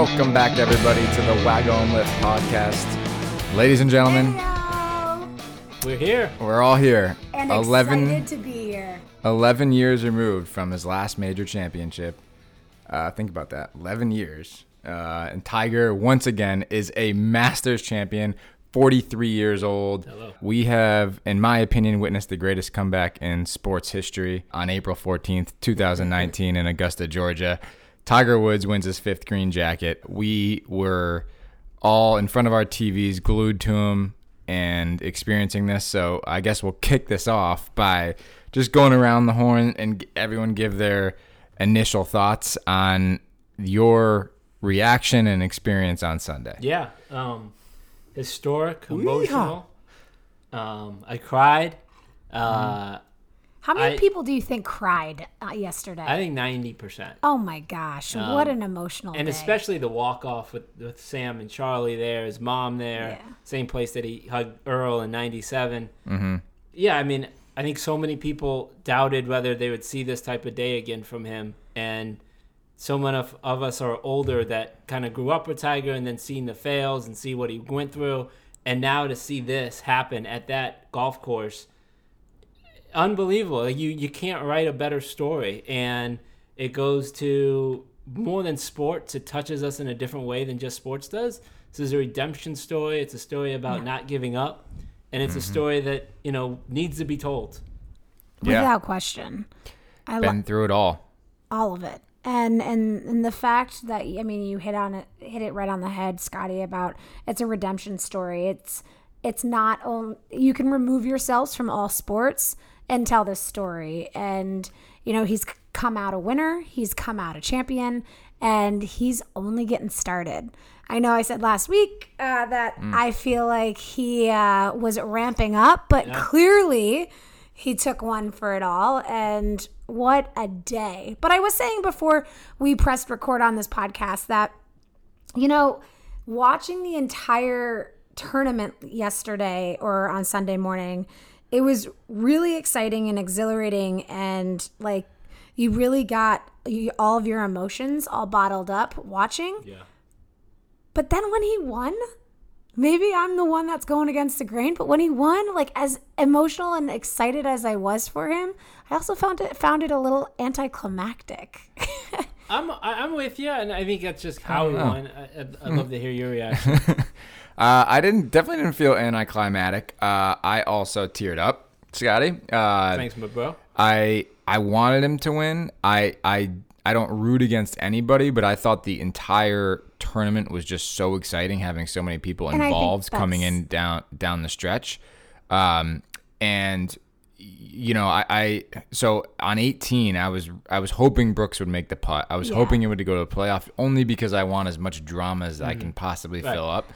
Welcome back, everybody, to the Waggle and Whiff podcast. Ladies and gentlemen, Hello. We're here. we're all here. And 11, excited to be here. 11 years removed from his last major championship. Uh, think about that. 11 years. Uh, and Tiger, once again, is a Masters champion, 43 years old. Hello. We have, in my opinion, witnessed the greatest comeback in sports history on April 14th, 2019, in Augusta, Georgia. Tiger Woods wins his fifth green jacket. We were all in front of our TVs, glued to him, and experiencing this. So I guess we'll kick this off by just going around the horn and everyone give their initial thoughts on your reaction and experience on Sunday. Yeah. Um, historic, emotional. Um, I cried. Uh, How many I- people do you think cried uh, yesterday? I think ninety percent, oh my gosh, what an emotional and day. especially the walk off with, with Sam and Charlie there, his mom there, Yeah. same place that he hugged Earl in '97. Mm-hmm. Yeah, I mean, I think so many people doubted whether they would see this type of day again from him, and so many of, of us are older that kind of grew up with Tiger and then seeing the fails and see what he went through, and now to see this happen at that golf course, unbelievable. Like, you you can't write a better story, and it goes to more than sports. It touches us in a different way than just sports does. This is a redemption story. It's a story about not giving up, and it's a mm-hmm. story that you know needs to be told. Yeah. Without question. I love Been through it all. all of it. And, and and the fact that I mean you hit on it hit it right on the head, Scotty, about it's a redemption story. It's it's not on, you can remove yourselves from all sports and tell this story. And you know, he's come out a winner, he's come out a champion, and he's only getting started. I know I said last week uh, that I feel like he uh, was ramping up, but clearly he took one for it all and what a day but i was saying before we pressed record on this podcast that you know watching the entire tournament yesterday or on sunday morning it was really exciting and exhilarating and like you really got all of your emotions all bottled up watching Yeah. but then when he won, maybe I'm the one that's going against the grain, but when he won, like as emotional and excited as I was for him, I also found it found it a little anticlimactic. I'm I- I'm with you, and I think that's just how he won. I, I'd, I'd love to hear your reaction. Uh, I didn't definitely didn't feel anticlimactic. Uh, I also teared up, Scotty. Uh, Thanks, my bro. I I wanted him to win. I I I don't root against anybody, but I thought the entire tournament was just so exciting, having so many people I involved coming in down down the stretch. Um, and you know, I, I so on 18, I was I was hoping Brooks would make the putt. I was Yeah. hoping it would go to the playoff only because I want as much drama as I can possibly Right. fill up.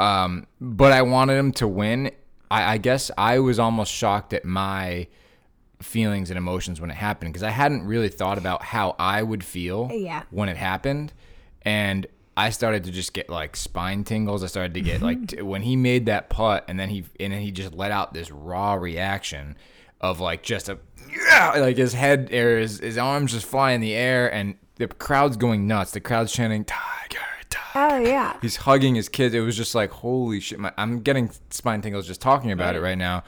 Um, but I wanted him to win. I, I guess I was almost shocked at my feelings and emotions when it happened because I hadn't really thought about how I would feel Yeah. when it happened, and I started to just get like spine tingles. I started to get like t- when he made that putt, and then he and then he just let out this raw reaction of like just a yeah, like his head or his his arms just fly in the air, and the crowd's going nuts. The crowd's chanting Tiger, Tiger. oh yeah. He's hugging his kids. It was just like, holy shit. My, I'm getting spine tingles just talking about it right now.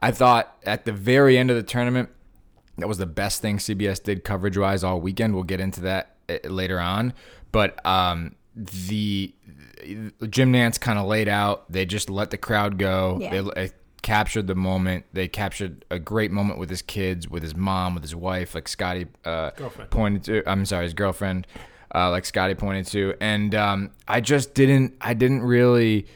I thought at the very end of the tournament, that was the best thing CBS did coverage wise all weekend. We'll get into that uh, later on. But um, the Jim Nantz kind of laid out. They just let the crowd go. Yeah. They uh, captured the moment. They captured a great moment with his kids, with his mom, with his wife, like Scotty uh, Girlfriend. pointed to. I'm sorry, his girlfriend, uh, like Scotty pointed to. And um, I just didn't. I didn't really.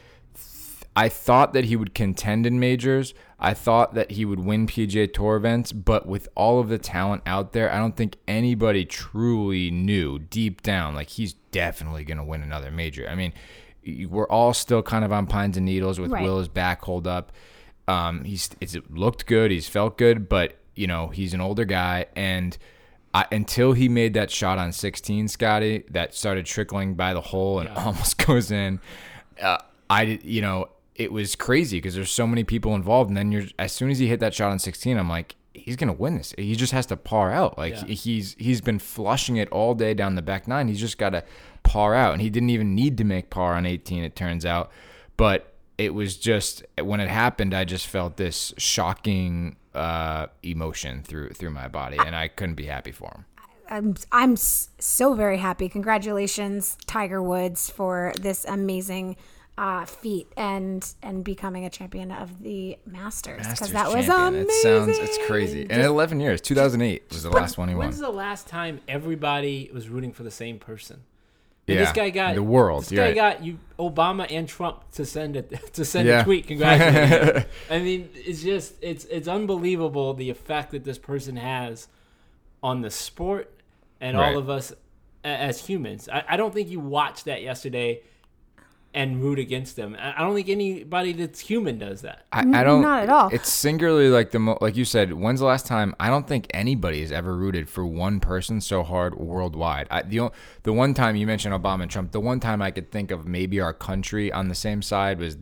I thought that he would contend in majors. I thought that he would win PGA Tour events, but with all of the talent out there, I don't think anybody truly knew deep down like he's definitely going to win another major. I mean, we're all still kind of on pines and needles with Right. Will's back hold up. Um, he's it's, it looked good, he's felt good, but you know he's an older guy, and I, until he made that shot on 16, Scotty, that started trickling by the hole and almost goes in. Uh, I you know it was crazy because there's so many people involved, and then you're as soon as he hit that shot on 16, I'm like, he's gonna win this. He just has to par out. Like Yeah. he's he's been flushing it all day down the back nine. He's just got to par out, and he didn't even need to make par on 18. It turns out, but it was just when it happened, I just felt this shocking uh, emotion through through my body, and I couldn't be happy for him. I'm I'm so very happy. Congratulations, Tiger Woods, for this amazing uh, feat and and becoming a champion of the Masters because Masters that was amazing. It sounds it's crazy. And 11 years, 2008 was the last one he won. When's the last time everybody was rooting for the same person? And Yeah, this guy got the world, This guy right. got you Obama and Trump to send it to send Yeah. a tweet congratulating. I mean, it's just it's it's unbelievable the effect that this person has on the sport and Right. all of us as humans. I, I don't think you watched that yesterday and root against them. I I don't think anybody that's human does that. I, I don't. not at all. It's singularly like the mo- like you said. When's the last time? I don't think anybody has ever rooted for one person so hard worldwide. I, the o- the one time you mentioned Obama and Trump, the one time I could think of maybe our country on the same side was,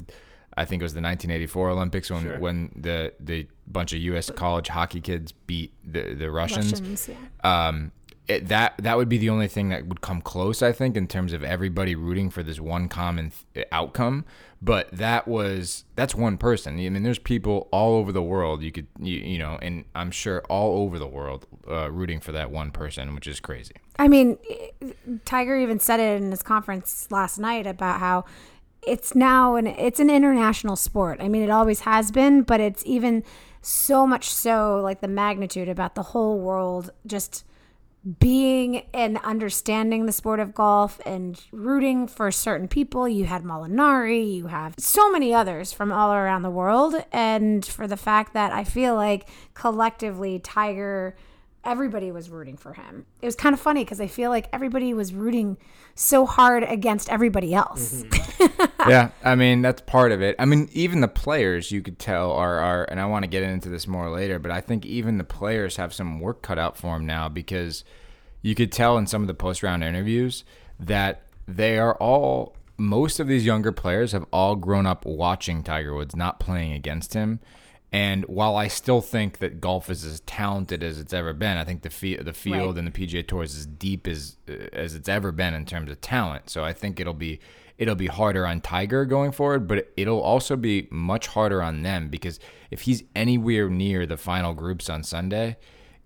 I think it was the 1984 Olympics when Sure. when the the bunch of U.S. college hockey kids beat the the Russians. Russians, yeah. um, it, that that would be the only thing that would come close, I think, in terms of everybody rooting for this one common th- outcome. But that was that's one person. I mean, there's people all over the world. You could you, you know, and I'm sure all over the world uh, rooting for that one person, which is crazy. I mean, Tiger even said it in his conference last night about how it's now an it's an international sport. I mean, it always has been, but it's even so much so like the magnitude about the whole world just being and understanding the sport of golf and rooting for certain people. You had Molinari, you have so many others from all around the world. And for the fact that I feel like collectively, Tiger, everybody was rooting for him. It was kind of funny because I feel like everybody was rooting so hard against everybody else. Mm-hmm. yeah, I mean that's part of it. I mean, even the players you could tell are are, and I want to get into this more later, but I think even the players have some work cut out for them now because you could tell in some of the post round interviews that they are all most of these younger players have all grown up watching Tiger Woods, not playing against him. And while I still think that golf is as talented as it's ever been, I think the fi- the field Right. and the PGA Tour is as deep as as it's ever been in terms of talent. So I think it'll be it'll be harder on Tiger going forward, but it'll also be much harder on them because if he's anywhere near the final groups on Sunday,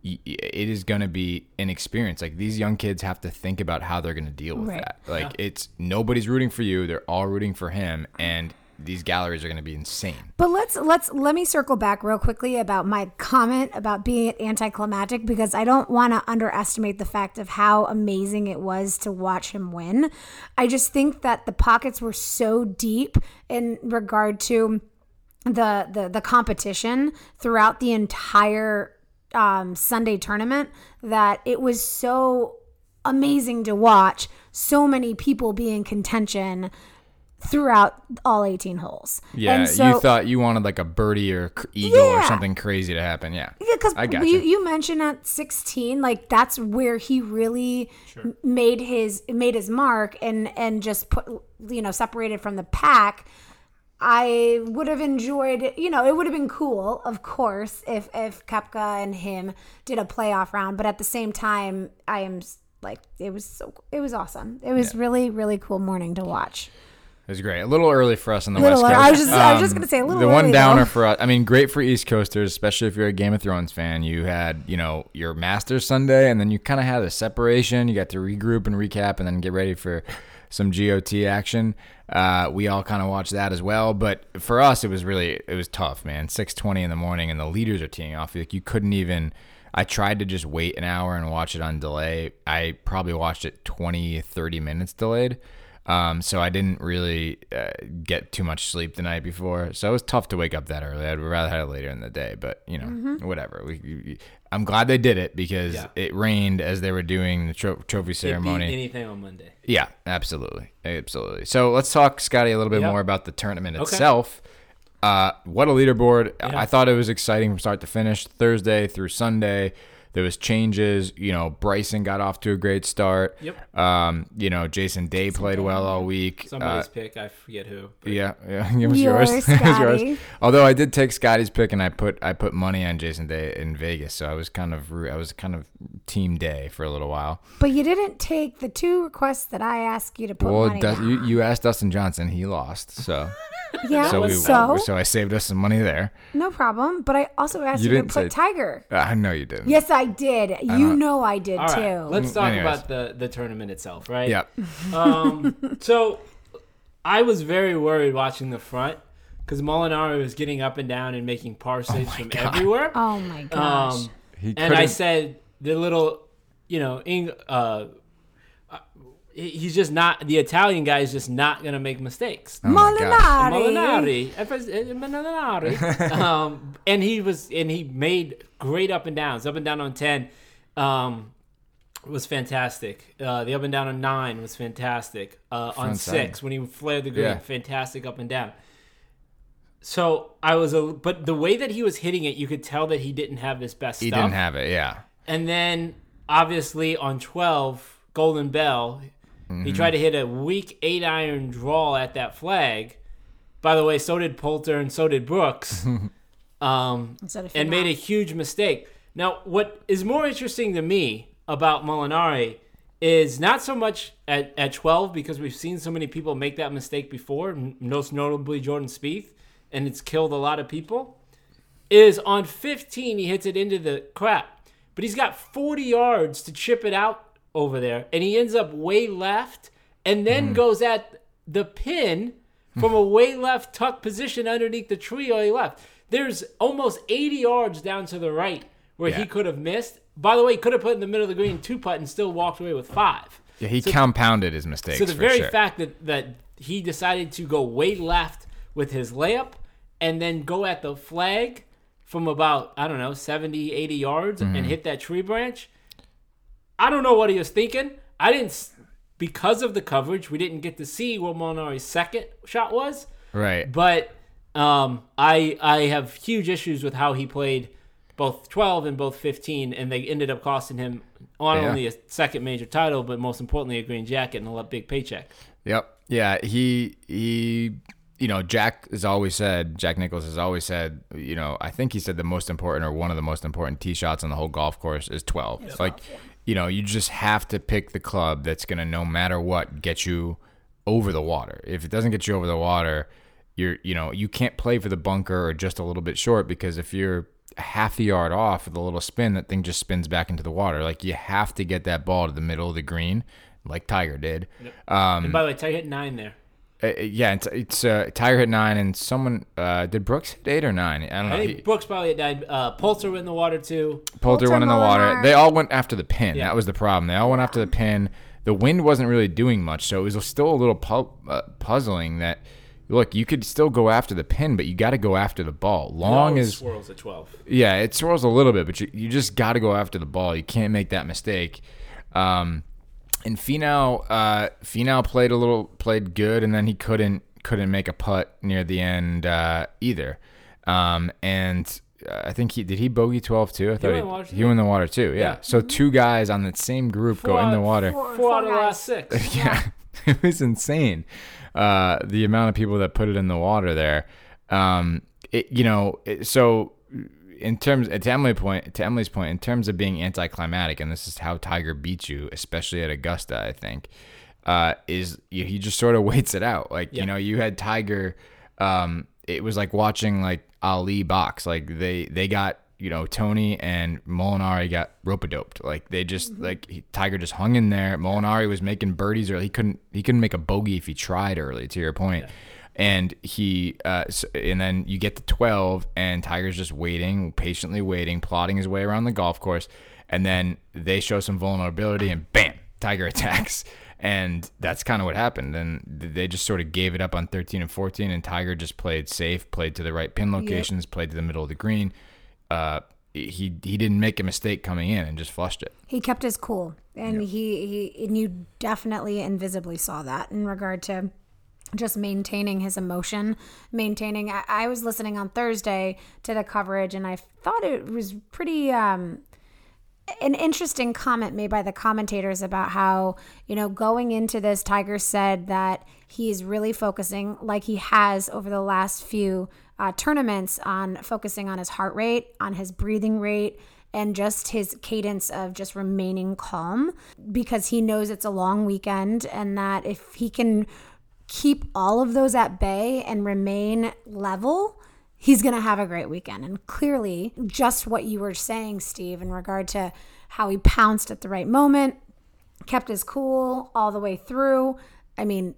it is going to be an experience. Like these young kids have to think about how they're going to deal with Right. that. Like it's nobody's rooting for you; they're all rooting for him, and these galleries are going to be insane. But let's let's let me circle back real quickly about my comment about being anticlimactic because I don't want to underestimate the fact of how amazing it was to watch him win. I just think that the pockets were so deep in regard to the the the competition throughout the entire um, Sunday tournament that it was so amazing to watch so many people be in contention throughout all 18 holes. Yeah, And so- you thought you wanted like a birdie or eagle or something crazy to happen. Yeah, Yeah, because I got you, you. you mentioned at 16, like that's where he really m- made his made his mark and and just put you know separated from the pack. I would have enjoyed, you know, it would have been cool, of course, if if Koepka and him did a playoff round. But at the same time, I am like, it was so, it was awesome. It was really, really cool morning to watch. It was great. A little early for us on the West Coast. Um, I was just- I was just gonna say a little The one downer though. for us. I mean, great for East Coasters, especially if you're a Game of Thrones fan. You had, you know, your Masters Sunday, and then you kind of had a separation. You got to regroup and recap, and then get ready for some GOT action. Uh, we all kind of watched that as well, but for us, it was really it was tough, man. Six twenty in the morning, and the leaders are teeing off. Like you couldn't even. I tried to just wait an hour and watch it on delay. I probably watched it 20, 30 minutes delayed. Um, so I didn't really uh, get too much sleep the night before. So it was tough to wake up that early. I'd rather had it later in the day, but you know, Mm-hmm. whatever. We, we- I'm glad they did it because Yeah. it rained as they were doing the tro- trophy ceremony. anything on Monday. Yeah, absolutely, absolutely. So let's talk, Scotty, a little bit Yep. more about the tournament Okay. itself. Uh, what a leaderboard! Yeah. I thought it was exciting from start to finish, Thursday through Sunday. There was changes. You know, Bryson got off to a great start. Yep. Um, you know, Jason Day played well all week. Somebody's Uh, pick, I forget who. but- yeah, yeah, it was Yours, yours. It was yours. Although I did take Scotty's pick and I put I put money on Jason Day in Vegas, so I was kind of I was kind of team Day for a little while. But you didn't take the two requests that I asked you to put Well, money Dust- down. you, you asked Dustin Johnson, he lost, so yeah, so so, we so I saved us some money there. no problem. But I also asked You you, to didn't put say- Tiger. I know you didn't. Yes, I did. You know I did All too. right, let's talk Anyways. about the, the tournament itself, right? Yeah. Um, so I was very worried watching the front because Molinari was getting up and down and making par saves from God. everywhere. oh my gosh. Um, He and I couldn't- said the little, you know, Eng, uh, uh, he- he's just not the Italian guy is just not gonna make mistakes. Oh my gosh. Molinari. Molinari, F- uh, Molinari. um, and he was, and he made great up and downs, up and down on ten, um, was fantastic. Uh, the up and down on nine was fantastic. Uh, on six when he flared the green, Yeah. fantastic up and down. So I was a, but the way that he was hitting it, you could tell that he didn't have his best He stuff. didn't have it. Yeah. And then obviously on 12, Golden Bell, Mm-hmm. he tried to hit a weak eight iron draw at that flag. By the way, so did Poulter and so did Brooks. um, Instead of and made a huge mistake. Now, what is more interesting to me about Molinari is not so much at, at 12 because we've seen so many people make that mistake before, most notably Jordan Spieth, and it's killed a lot of people. Is on 15 he hits it into the crap, but he's got 40 yards to chip it out over there, and he ends up way left, and then goes at the pin from a way left tuck position underneath the tree on the left. There's almost 80 yards down to the right where he could have missed. By the way, he could have put in the middle of the green two putt and still walked away with five. Yeah, he So- compounded his mistakes. So the very sure. fact that that he decided to go way left with his layup and then go at the flag from about I don't know 70 80 yards Mm-hmm. and hit that tree branch I don't know what he was thinking I didn't because of the coverage we didn't get to see what Molinari's second shot was right. but um, I I have huge issues with how he played both 12 and both 15, and they ended up costing him not Yeah. only a second major title, but most importantly, a green jacket and a big paycheck. Yep. Yeah. He he. You know, Jack has always said. Jack Nicklaus has always said. You know, I think he said the most important or one of the most important tee shots on the whole golf course is twelve. like, you know, you just have to pick the club that's gonna, no matter what, get you over the water. If it doesn't get you over the water, you're you know you can't play for the bunker or just a little bit short because if you're half a yard off with a little spin, that thing just spins back into the water. Like you have to get that ball to the middle of the green, like Tiger did. Um, And by the way, Tiger hit nine there. uh, yeah, it's, it's uh, Tiger hit nine, and someone uh, did Brooks hit eight or nine? I don't know. I think He, Brooks probably hit nine. Uh, Poulter went in the water too. Poulter Poulter, went in the water. Molinari. They all went after the pin. Yeah. That was the problem. They all went after the pin. The wind wasn't really doing much, so it was still a little pu- uh, puzzling. That look, you could still go after the pin, but you got to go after the ball. Long Long as swirls at 12. yeah, it swirls a little bit, but you, you just got to go after the ball. You can't make that mistake. Um, and Finau, uh, Finau played a little, played good, and then he couldn't couldn't make a putt near the end uh, either. Um, and uh, I think he did he bogey twelve too. I thought went he, in the water, he too. went in the water too. Yeah. Yeah. So two guys on that same group go Four in the water. Four- Four out of the last six. Yeah, it was insane. Uh, the amount of people that put it in the water there. Um, it, you know, it, so in terms to Emily point to Emily's point, in terms of being anticlimactic, and this is how Tiger beats you, especially at Augusta, I think, uh, is you, he just sort of waits it out. Like Yeah. you know, you had Tiger. Um, it was like watching like Ali box. Like they they got you know Tony and Molinari got rope doped. Like they just like he, Tiger just hung in there. Molinari was making birdies early. He couldn't he couldn't make a bogey if he tried early. To your point. And he, uh, and then you get to 12, and Tiger's just waiting, patiently waiting, plotting his way around the golf course. And then they show some vulnerability, and bam, Tiger attacks. And that's kind of what happened. And they just sort of gave it up on 13 and 14, and Tiger just played safe, played to the right pin locations, played to the middle of the green. Uh, he he didn't make a mistake coming in and just flushed it. He kept his cool, and he, he and you definitely invisibly saw that in regard to just maintaining his emotion, maintaining. I, I was listening on Thursday to the coverage, and I thought it was pretty. Um, an interesting comment made by the commentators about how, you know, going into this, Tiger said that he's really focusing, like he has over the last few uh, tournaments, on focusing on his heart rate, on his breathing rate, and just his cadence of just remaining calm because he knows it's a long weekend and that if he can keep all of those at bay and remain level, he's going to have a great weekend. And clearly, just what you were saying, Steve, in regard to how he pounced at the right moment, kept his cool all the way through. I mean,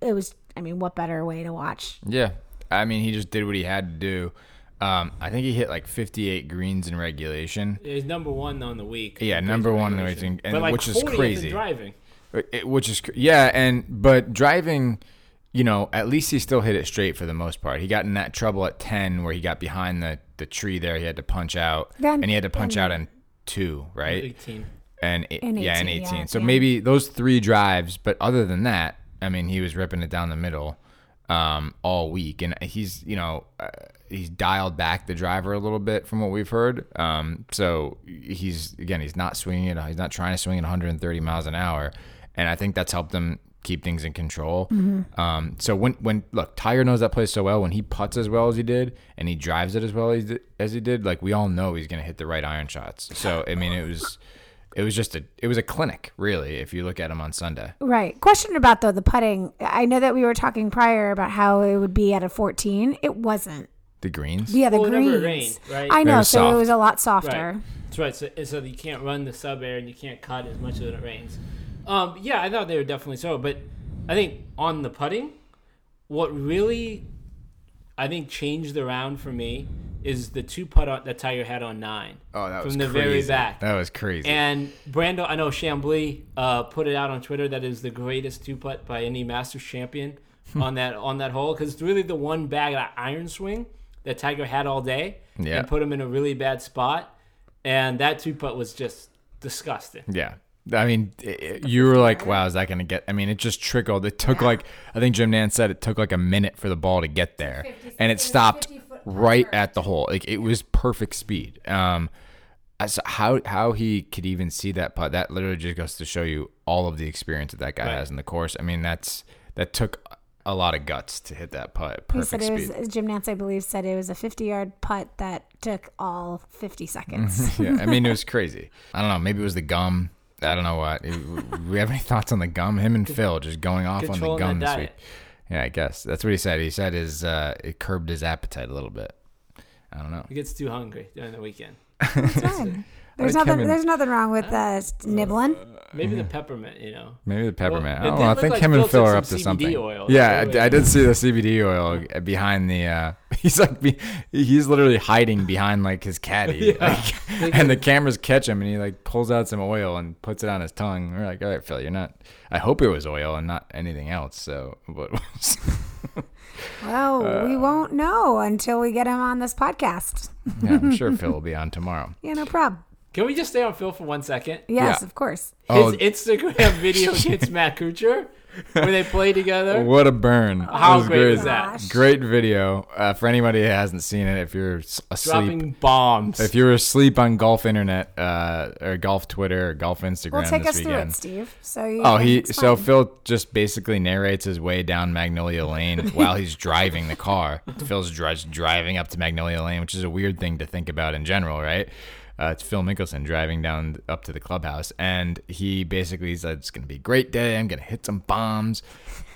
it was, I mean, what better way to watch? Yeah. I mean, he just did what he had to do. Um, I think he hit like 58 greens in regulation. He's number one on the week. Yeah, number one in the regulation. week, and- like, which is crazy. driving. It- which is yeah, and but driving, you know, at least he still hit it straight for the most part. He got in that trouble at 10 where he got behind the the tree there. He had to punch out, Then- and he had to punch and- out in two, right? 18. and it, In yeah, in 18, 18. yeah, so yeah. maybe those three drives, but other than that, I mean, he was ripping it down the middle um, all week, and he's you know uh, he's dialed back the driver a little bit from what we've heard. Um, so he's again he's not swinging it. He's not trying to swing at 130 miles an hour, and I think that's helped him keep things in control. Mm-hmm. Um, so when when look, Tiger knows that place so well. When he puts as well as he did, and he drives it as well as, as he did, like we all know he's going to hit the right iron shots. So I mean, it was it was just a it was a clinic really. If you look at him on Sunday, Right. Question about though the putting. I know that we were talking prior about how it would be at a 14. It wasn't. the greens. Yeah, the Well, greens. rained, right? I know, was so soft. it was a lot softer. Right. That's right. So, so you can't run the SubAir and you can't cut as much as it rains. Um, yeah, I thought they were definitely so. But I think on the putting, what really I think changed the round for me is the two putt on, that Tiger had on nine. Oh, that from was the crazy. very back. That was crazy. And Brandel, I know Chamblee uh, put it out on Twitter that is the greatest two putt by any Masters champion Hmm. on that on that hole because it's really the one bag of iron swing that Tiger had all day Yeah. and put him in a really bad spot. And that two putt was just disgusting. yeah. I mean, it- you were like, "Wow, is that going to get?" I mean, it just trickled. It took like, I think Jim Nantz said it took like a minute for the ball to get there, and it stopped right at the hole. Like it was perfect speed. Um, as how how he could even see that putt, that literally just goes to show you all of the experience that that guy Right. has in the course. I mean, that's that took a lot of guts to hit that putt. He Perfect said it speed. was Jim Nantz, I believe, said it was a 50 yard putt that took all 50 seconds. yeah, I mean it was crazy. I don't know. Maybe it was the gum. I don't know what. we have any thoughts on the gum? Him and Phil just going off on the gum this diet. week. Yeah, I guess that's what he said. He said his uh, it curbed his appetite a little bit. I don't know. He gets too hungry during the weekend. It's fine. There's like nothing. him and- There's nothing wrong with uh, nibbling. Maybe the peppermint, you know. Maybe the peppermint. Well, I don't know. I think look him like and Phil Phil are up to CBD something. oil. Yeah, That's I, I did see the CBD oil behind the. Uh, he's like, be, he's literally hiding behind like his caddy, Yeah. like, and the cameras catch him, and he like pulls out some oil and puts it on his tongue. We're like, all right, Phil, you're not. I hope it was oil and not anything else. So, but Well, Uh, we won't know until we get him on this podcast. yeah, I'm sure Phil will be on tomorrow. Yeah, no problem. Can we just stay on Phil for one second? Yes, Yeah. of course. Oh. His Instagram video against Matt Kuchar, where they play together. What a burn! How It was great great. was that? Great video uh, for anybody who hasn't seen it. If you're s- asleep, Dropping bombs. if you're asleep on golf internet uh, or golf Twitter or golf Instagram Well, take this us through weekend. it, Steve. So you Oh, can he explain. so Phil just basically narrates his way down Magnolia Lane while he's driving the car. Phil's dri- driving up to Magnolia Lane, which is a weird thing to think about in general, right? Uh, it's Phil Mickelson driving down up to the clubhouse, and he basically said it's going to be a great day. I'm going to hit some bombs.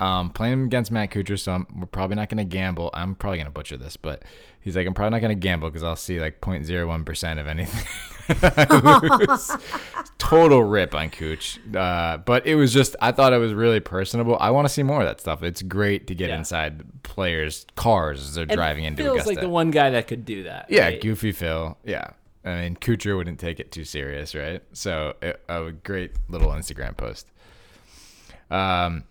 Um, playing him against Matt Kuchar, so I'm, we're probably not going to gamble. I'm probably going to butcher this, but he's like, I'm probably not going to gamble because I'll see like 0.01 percent of anything. total rip on Cooch. Uh, but it was just, I thought it was really personable. I want to see more of that stuff. It's great to get Yeah. inside players' cars as they're And driving into Phil's Augusta. like the one guy that could do that. yeah, right? goofy Phil. Yeah. I mean, Kuchar wouldn't take it too serious, right? So, it, a great little Instagram post. Um,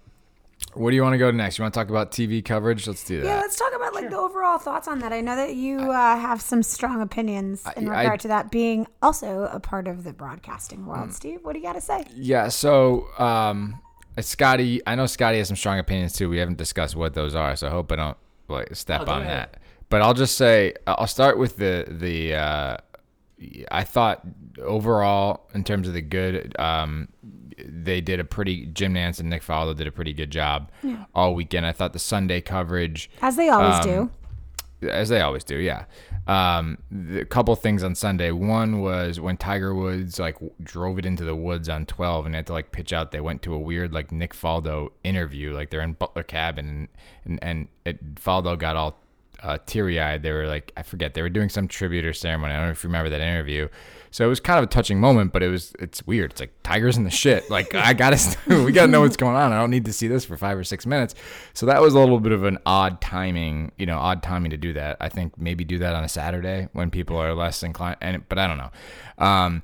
where do you want to go to next? You want to talk about TV coverage? Let's do that. Yeah, let's talk about like the overall thoughts on that. I know that you uh, have some strong opinions in I- regard to that being also a part of the broadcasting world. Mm. Steve, what do you got to say? Yeah, so um Scotty, I know Scotty has some strong opinions too. We haven't discussed what those are, so I hope I don't like step Oh, on ahead. that. But I'll just say I'll start with the the uh I thought overall, in terms of the good, um, they did a pretty. Jim Nantz and Nick Faldo did a pretty good job all weekend. I thought the Sunday coverage, As they always Um, do. as they always do, yeah. Um, the couple things on Sunday. One was when Tiger Woods like w- drove it into the woods on twelve and had to like pitch out. They went to a weird like Nick Faldo interview. Like they're in Butler cabin and and and it, Faldo got all uh, teary eyed. They were like I forget they were doing some tribute or ceremony. I don't know if you remember that interview. So it was kind of a touching moment, but it was it's weird. It's like Tiger's in the shit. Like I gotta we gotta know what's going on. I don't need to see this for five or six minutes. So that was a little bit of an odd timing, you know, odd timing to do that. I think maybe do that on a Saturday when people are less inclined. And but I don't know. Um,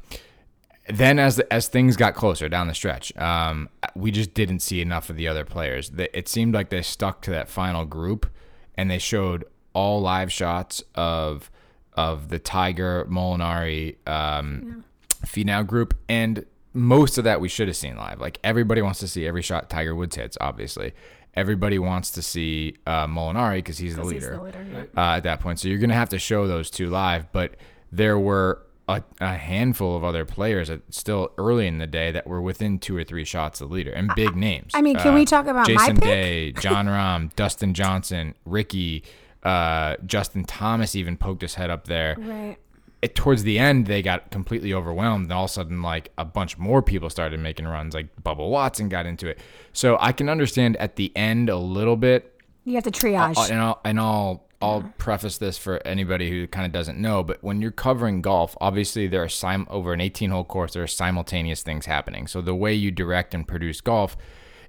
then as as things got closer down the stretch, um, we just didn't see enough of the other players. It seemed like they stuck to that final group, and they showed all live shots of of the Tiger Molinari um, Finau group, and most of that we should have seen live. Like everybody wants to see every shot Tiger Woods hits. Obviously, everybody wants to see uh, Molinari because he's the He's leader the leader, yeah. uh, at that point. So you're going to have to show those two live. But there were a, a handful of other players that still early in the day that were within two or three shots of the leader and big names. I mean, can we talk about my Jason pick? Day, Jon Rahm, Dustin Johnson, Rickie, uh, Justin Thomas even poked his head up there Right. it, towards the end they got completely overwhelmed and all of a sudden like a bunch more people started making runs like Bubba Watson got into it so I can understand at the end a little bit You have to triage. uh, and I'll, and I'll I'll preface this for anybody who kind of doesn't know, but when you're covering golf, obviously there are sim- over an 18 hole course, there are simultaneous things happening. So the way you direct and produce golf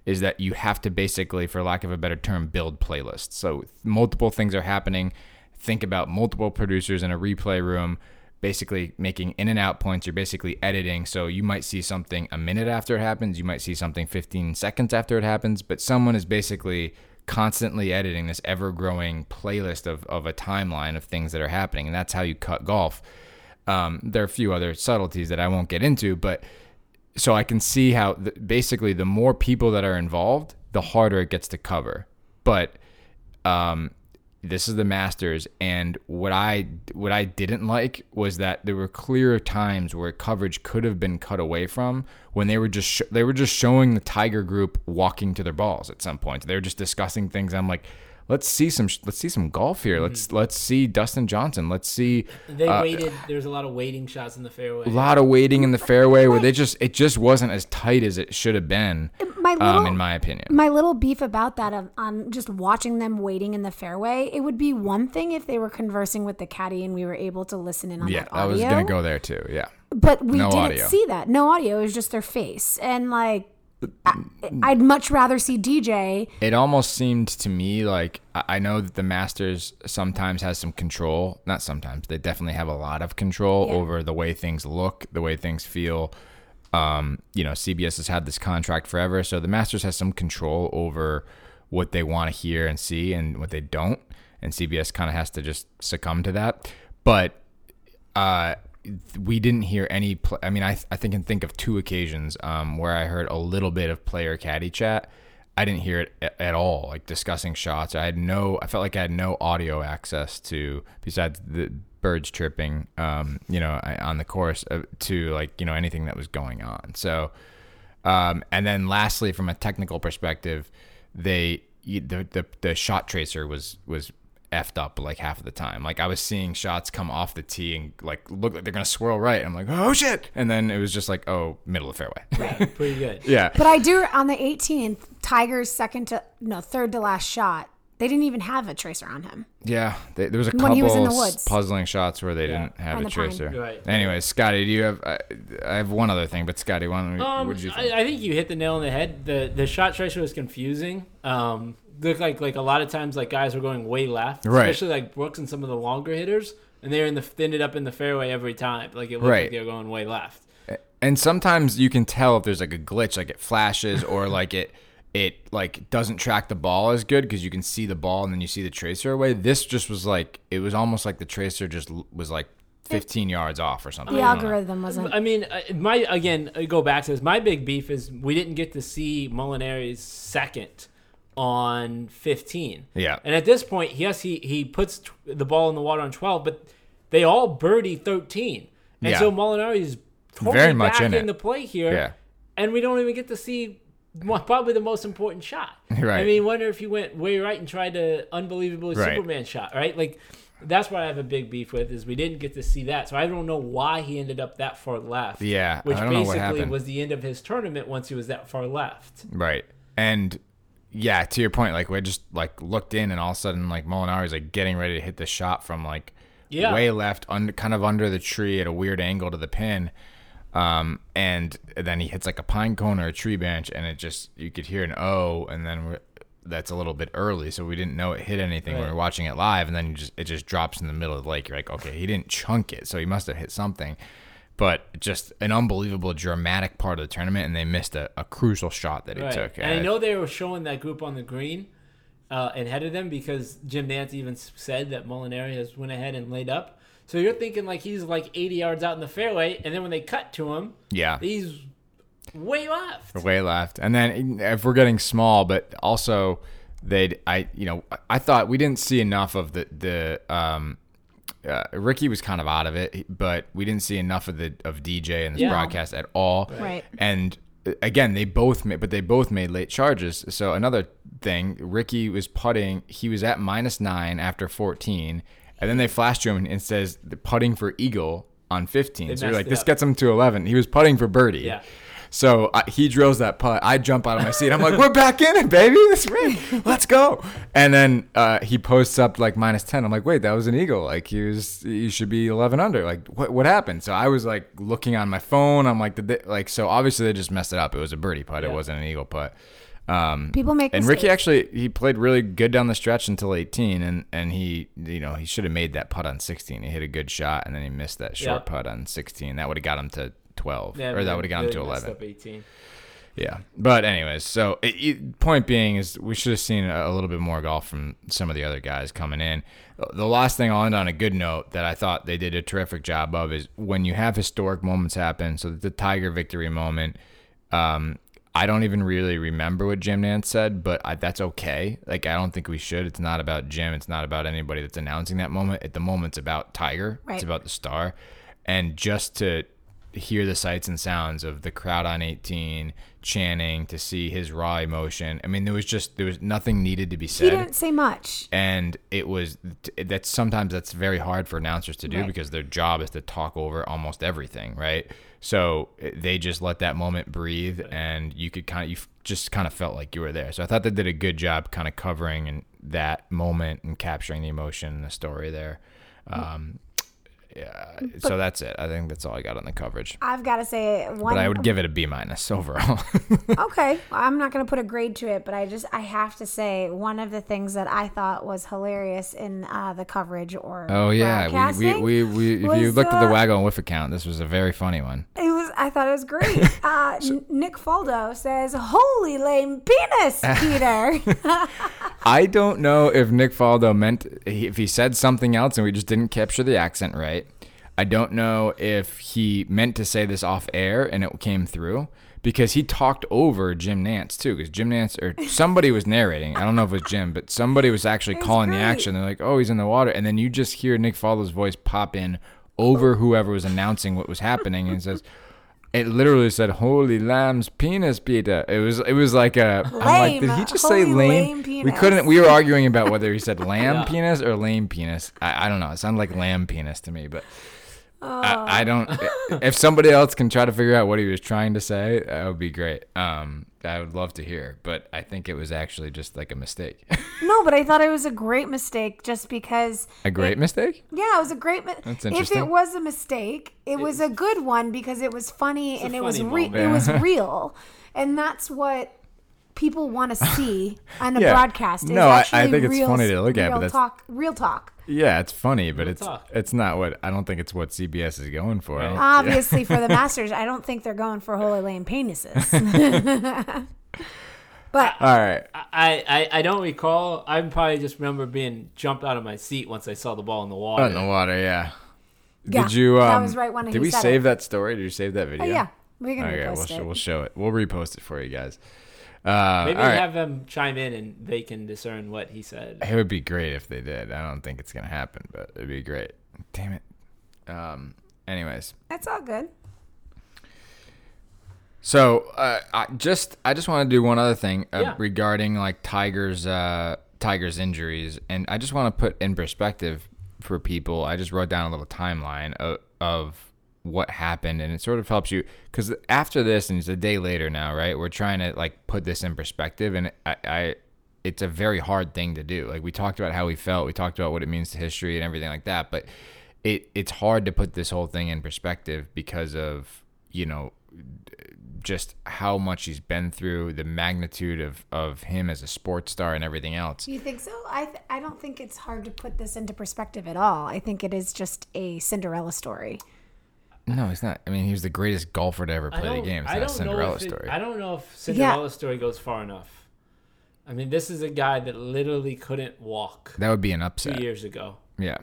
is that you have to basically, for lack of a better term, build playlists. So multiple things are happening. Think about multiple producers in a replay room, basically making in and out points. You're basically editing. So you might see something a minute after it happens. You might see something 15 seconds after it happens. But someone is basically constantly editing this ever growing playlist of, of a timeline of things that are happening. And that's how you cut golf. Um, there are a few other subtleties that I won't get into, but so I can see how the, basically the more people that are involved, the harder it gets to cover. But um, this is the Masters, and what I what I didn't like was that there were clear times where coverage could have been cut away from when they were just sh- they were just showing the Tiger group walking to their balls at some point. They were just discussing things. I'm like. Let's see some. Let's see some golf here. Let's let's see Dustin Johnson. Let's see They uh, waited. There's a lot of waiting shots in the fairway. a lot of waiting in the fairway where they just it just wasn't as tight as it should have been my little, um, in my opinion my little beef about that of, on just watching them waiting in the fairway, it would be one thing if they were conversing with the caddy and we were able to listen in on yeah that i was gonna go there too yeah But we No didn't audio. see that. No audio. It was just their face. And like, I, I'd much rather see DJ. it almost seemed to me like I know that the Masters sometimes has some control. Not sometimes. They definitely have a lot of control Yeah. over the way things look, the way things feel. Um, you know, CBS has had this contract forever, so the Masters has some control over what they want to hear and see and what they don't, and CBS kind of has to just succumb to that. But uh, we didn't hear any. Pl- I mean, I I think can think of two occasions um, where I heard a little bit of player caddy chat. I didn't hear it a- at all, like discussing shots. I had no. I felt like I had no audio access to besides the birds chirping, um, you know, I- on the course uh, to like you know anything that was going on. So, um, and then lastly, from a technical perspective, they the the, the shot tracer was was effed up like half of the time. Like I was seeing shots come off the tee and like look like they're gonna swirl right. I'm like, oh shit, and then it was just like, oh, middle of the fairway. Pretty good. yeah. But I do on the 18th, Tiger's second to no third to last shot. They didn't even have a tracer on him. Yeah, they, there was a When couple he was in the woods. puzzling shots where they didn't have On a the pine. tracer. Right. Anyways, Scotty, do you have? I, I have one other thing, but Scotty, why don't we, Um, what did you think? I, I think you hit the nail on the head. The the shot tracer was confusing. Um, looked like like a lot of times like guys were going way left, Right. especially like Brooks and some of the longer hitters, and they're in the they ended up in the fairway every time. Like it looked Right. like they're going way left. and sometimes you can tell if there's like a glitch, like it flashes or like it it like doesn't track the ball as good because you can see the ball and then you see the tracer away. This just was like it was almost like the tracer just was like 15 yards off or something. The I algorithm wasn't. I mean, uh, my again, I go back to this. My big beef is we didn't get to see Molinari's second on 15. Yeah. And at this point, yes, he he puts t- the ball in the water on 12, but they all birdie 13. And Yeah. so Molinari is totally Very much back in it. the play here. Yeah. And we don't even get to see probably the most important shot. Right. I mean, wonder if he went way right and tried a unbelievable Right. Superman shot, right? Like that's what I have a big beef with is we didn't get to see that. So I don't know why he ended up that far left. Yeah, Which I don't know what basically was the end of his tournament once he was that far left. Right. And yeah, to your point, like we just like looked in and all of a sudden like Molinari's like getting ready to hit the shot from like Yeah. way left under kind of under the tree at a weird angle to the pin. Um, and then he hits like a pine cone or a tree branch and it just you could hear an O and then that's a little bit early, so we didn't know it hit anything when we Right. were watching it live, and then just it just drops in the middle of the lake. You're like, okay, he didn't chunk it, so he must have hit something. But just an unbelievable dramatic part of the tournament, and they missed a, a crucial shot that he Right. took. And I know they were showing that group on the green uh, and headed them because Jim Nantz even said that Molinari has went ahead and laid up. So you're thinking like he's like 80 yards out in the fairway, and then when they cut to him, Yeah. he's way left. way left. And then if we're getting small, but also they'd I you know I thought we didn't see enough of the the um uh, Rickie was kind of out of it, but we didn't see enough of the of DJ in this Yeah. broadcast at all. Right. And uh, again, they both made, but they both made late charges. So another thing, Rickie was putting. He was at minus nine after fourteen, and then they flashed to him and says the putting for eagle on fifteen. so you're like, this up. gets him to eleven. He was putting for birdie. Yeah. So I, he drills that putt. I jump out of my seat. I'm like, "We're back in it, baby! This ring, let's go!" And then uh, he posts up like minus ten. I'm like, "Wait, that was an eagle. Like he was, he should be 11 under. Like what what happened?" So I was like looking on my phone. I'm like, Did they, like so obviously they just messed it up. It was a birdie putt. It wasn't an eagle putt. Um, People make and Rickie actually he played really good down the stretch until 18, and and he you know he should have made that putt on 16. He hit a good shot, and then he missed that short Yeah. putt on 16. That would have got him to 12, Yeah, or that would have got him to 11. Up 18. Yeah, but anyways, so it, it, point being is we should have seen a, a little bit more golf from some of the other guys coming in. The last thing I'll end on a good note that I thought they did a terrific job of is when you have historic moments happen. So the Tiger victory moment, um, I don't even really remember what Jim Nantz said, but I, that's okay. Like I don't think we should. It's not about Jim. It's not about anybody that's announcing that moment. At the moment, it's about Tiger. Right. It's about the star, and just to hear the sights and sounds of the crowd on 18 chanting to see his raw emotion. I mean, there was just there was nothing needed to be said. He didn't say much. and it was that sometimes that's very hard for announcers to do Right. because their job is to talk over almost everything right so eh, they just let that moment breathe and you could kind of you just kind of felt like you were there so i thought they did a good job kind of covering and that moment and capturing the emotion and the story there um yeah so that's it i think that's all i got on the coverage I've got to say one. but i would give it a b minus overall okay, I'm not going to put a grade to it, but I just I have to say one of the things that I thought was hilarious in uh, the coverage or oh yeah we, we, we, we if you was, looked at the uh, waggle and whiff account this was a very funny one It was. I thought it was great. Uh, N- Nick Faldo says, "Holy lame penis, Peter." I don't know if Nick Faldo meant if he said something else and we just didn't capture the accent right. I don't know if he meant to say this off air and it came through because he talked over Jim Nantz too. Because Jim Nantz or somebody was narrating. I don't know if it was Jim, but somebody was actually was calling the action. They're like, "Oh, he's in the water," and then you just hear Nick Faldo's voice pop in over whoever was announcing what was happening and says. It literally said "Holy lamb's penis, Peter." It was it was like a. I'm like, did he Lame. just say Holy lame? lame We couldn't. We were arguing about whether he said lamb Yeah. penis or lame penis. I, I don't know. It sounded like lamb penis to me, but I, I don't. if somebody else can try to figure out what he was trying to say, that would be great. Um, I would love to hear, but I think it was actually just like a mistake. no, but I thought it was a great mistake just because. a great mistake. Yeah, it was a great. Mi- That's interesting. if it was a mistake, it was a good one because it was funny and a it was funny re- moment. it was real, and that's what people want to see on a Yeah. broadcast. is No, I- I actually think it's real, funny to look at, real but that's- talk, real talk. Yeah, it's funny, but it's talk. it's not what I don't think it's what CBS is going for. I don't- Obviously, for the Masters, I don't think they're going for holy lame penises. but All right. I, I, I don't recall. I probably just remember being jumped out of my seat once I saw the ball in the water. Oh, in the water, yeah. Yeah, Did you? Um, that was right when Did we save it. that story? Did you save that oh, video? yeah, we're gonna Okay, we'll, post it. we'll show it. We'll repost it for you guys. Uh, Maybe all right. have them chime in and they can discern what he said. It would be great if they did. I don't think it's gonna happen, but it'd be great. Damn it. Um, anyways, That's all good. so uh, I just I just want to do one other thing uh, Yeah. regarding like Tiger's uh, Tiger's injuries, and I just want to put in perspective for people. I just wrote down a little timeline of, of what happened, and it sort of helps you because after this, and it's a day later now, right? We're trying to like put this in perspective, and I, I it's a very hard thing to do. Like we talked about how we felt, we talked about what it means to history and everything like that, but it it's hard to put this whole thing in perspective because of you know just how much he's been through, the magnitude of, of him as a sports star and everything else. You think so? I th- I don't think it's hard to put this into perspective at all. I think it is just a Cinderella story. No, he's not. I mean, he was the greatest golfer to ever play the game. It's I not a Cinderella it- story. I don't know if Cinderella story goes far enough. I mean, this is a guy that literally couldn't walk that would be an upset. two upset. years ago. Yeah.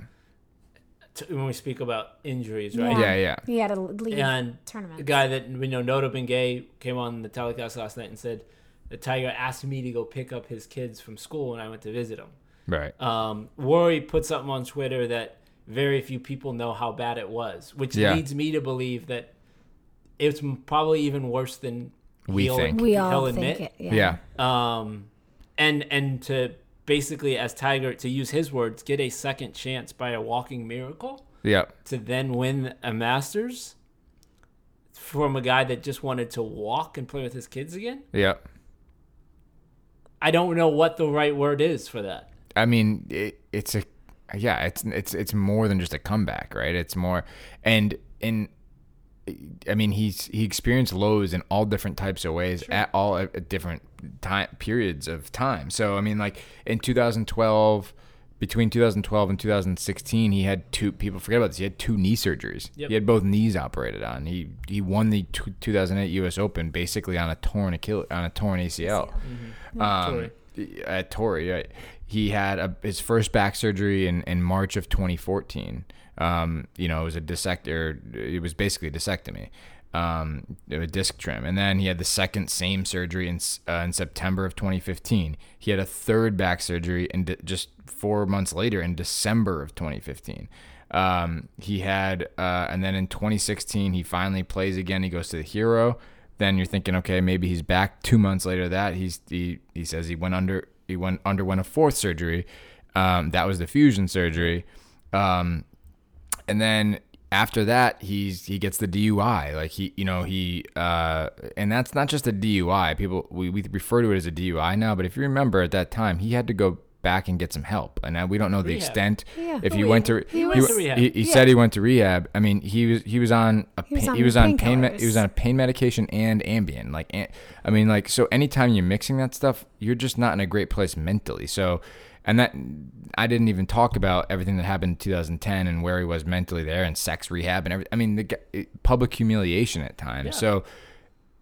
t- When we speak about injuries, right? Yeah, yeah. He had a lead And tournament. a guy that we know, Notah Begay, came on the telecast last night and said the Tiger asked me to go pick up his kids from school, and I went to visit him. Right. Um, Rory put something on Twitter that very few people know how bad it was, which Yeah. leads me to believe that it's probably even worse than We he'll- think. we he'll all admit. think it. yeah. Yeah. Um, and and to basically, as Tiger, to use his words, get a second chance by a walking miracle Yeah. to then win a Masters from a guy that just wanted to walk and play with his kids again. Yeah. I don't know what the right word is for that. I mean, it, it's a yeah, it's it's it's more than just a comeback, right? It's more and in I mean, he's he experienced lows in all different types of ways at all at different time periods of time. So I mean, like in 2012, between 2012 and 2016, he had two. People forget about this. He had two knee surgeries. Yep. He had both knees operated on. He he won the t- 2008 U.S. Open basically on a torn Achilles, on a torn ACL. Um, Torrey. at Torrey, right? He had a, his first back surgery in, in March of 2014. Um, you know, it was a dissector. It was basically a discectomy, um, a disc trim, and then he had the second same surgery in uh, in September of 2015. He had a third back surgery in de- just four months later in December of 2015. Um, he had, uh, and then in 2016, he finally plays again. He goes to the Hero. Then you're thinking, okay, maybe he's back. Two months later, that he's he he says he went under he went underwent a fourth surgery. Um, that was the fusion surgery. Um, and then after that he's he gets the DUI like he you know he uh and that's not just a DUI people we, we refer to it as a DUI now but if you remember at that time he had to go back and get some help and now we don't know the Rehab. extent Yeah. if he went to he went to rehab. he, he Yeah. said he went to rehab I mean he was he was on a He was pain, on he was on pain painkillers. me- he was on pain medication and Ambien like I mean like so anytime you're mixing that stuff you're just not in a great place mentally so and that I didn't even talk about everything that happened in 2010 and where he was mentally there and sex rehab and everything. I mean, the public humiliation at times. Yeah. So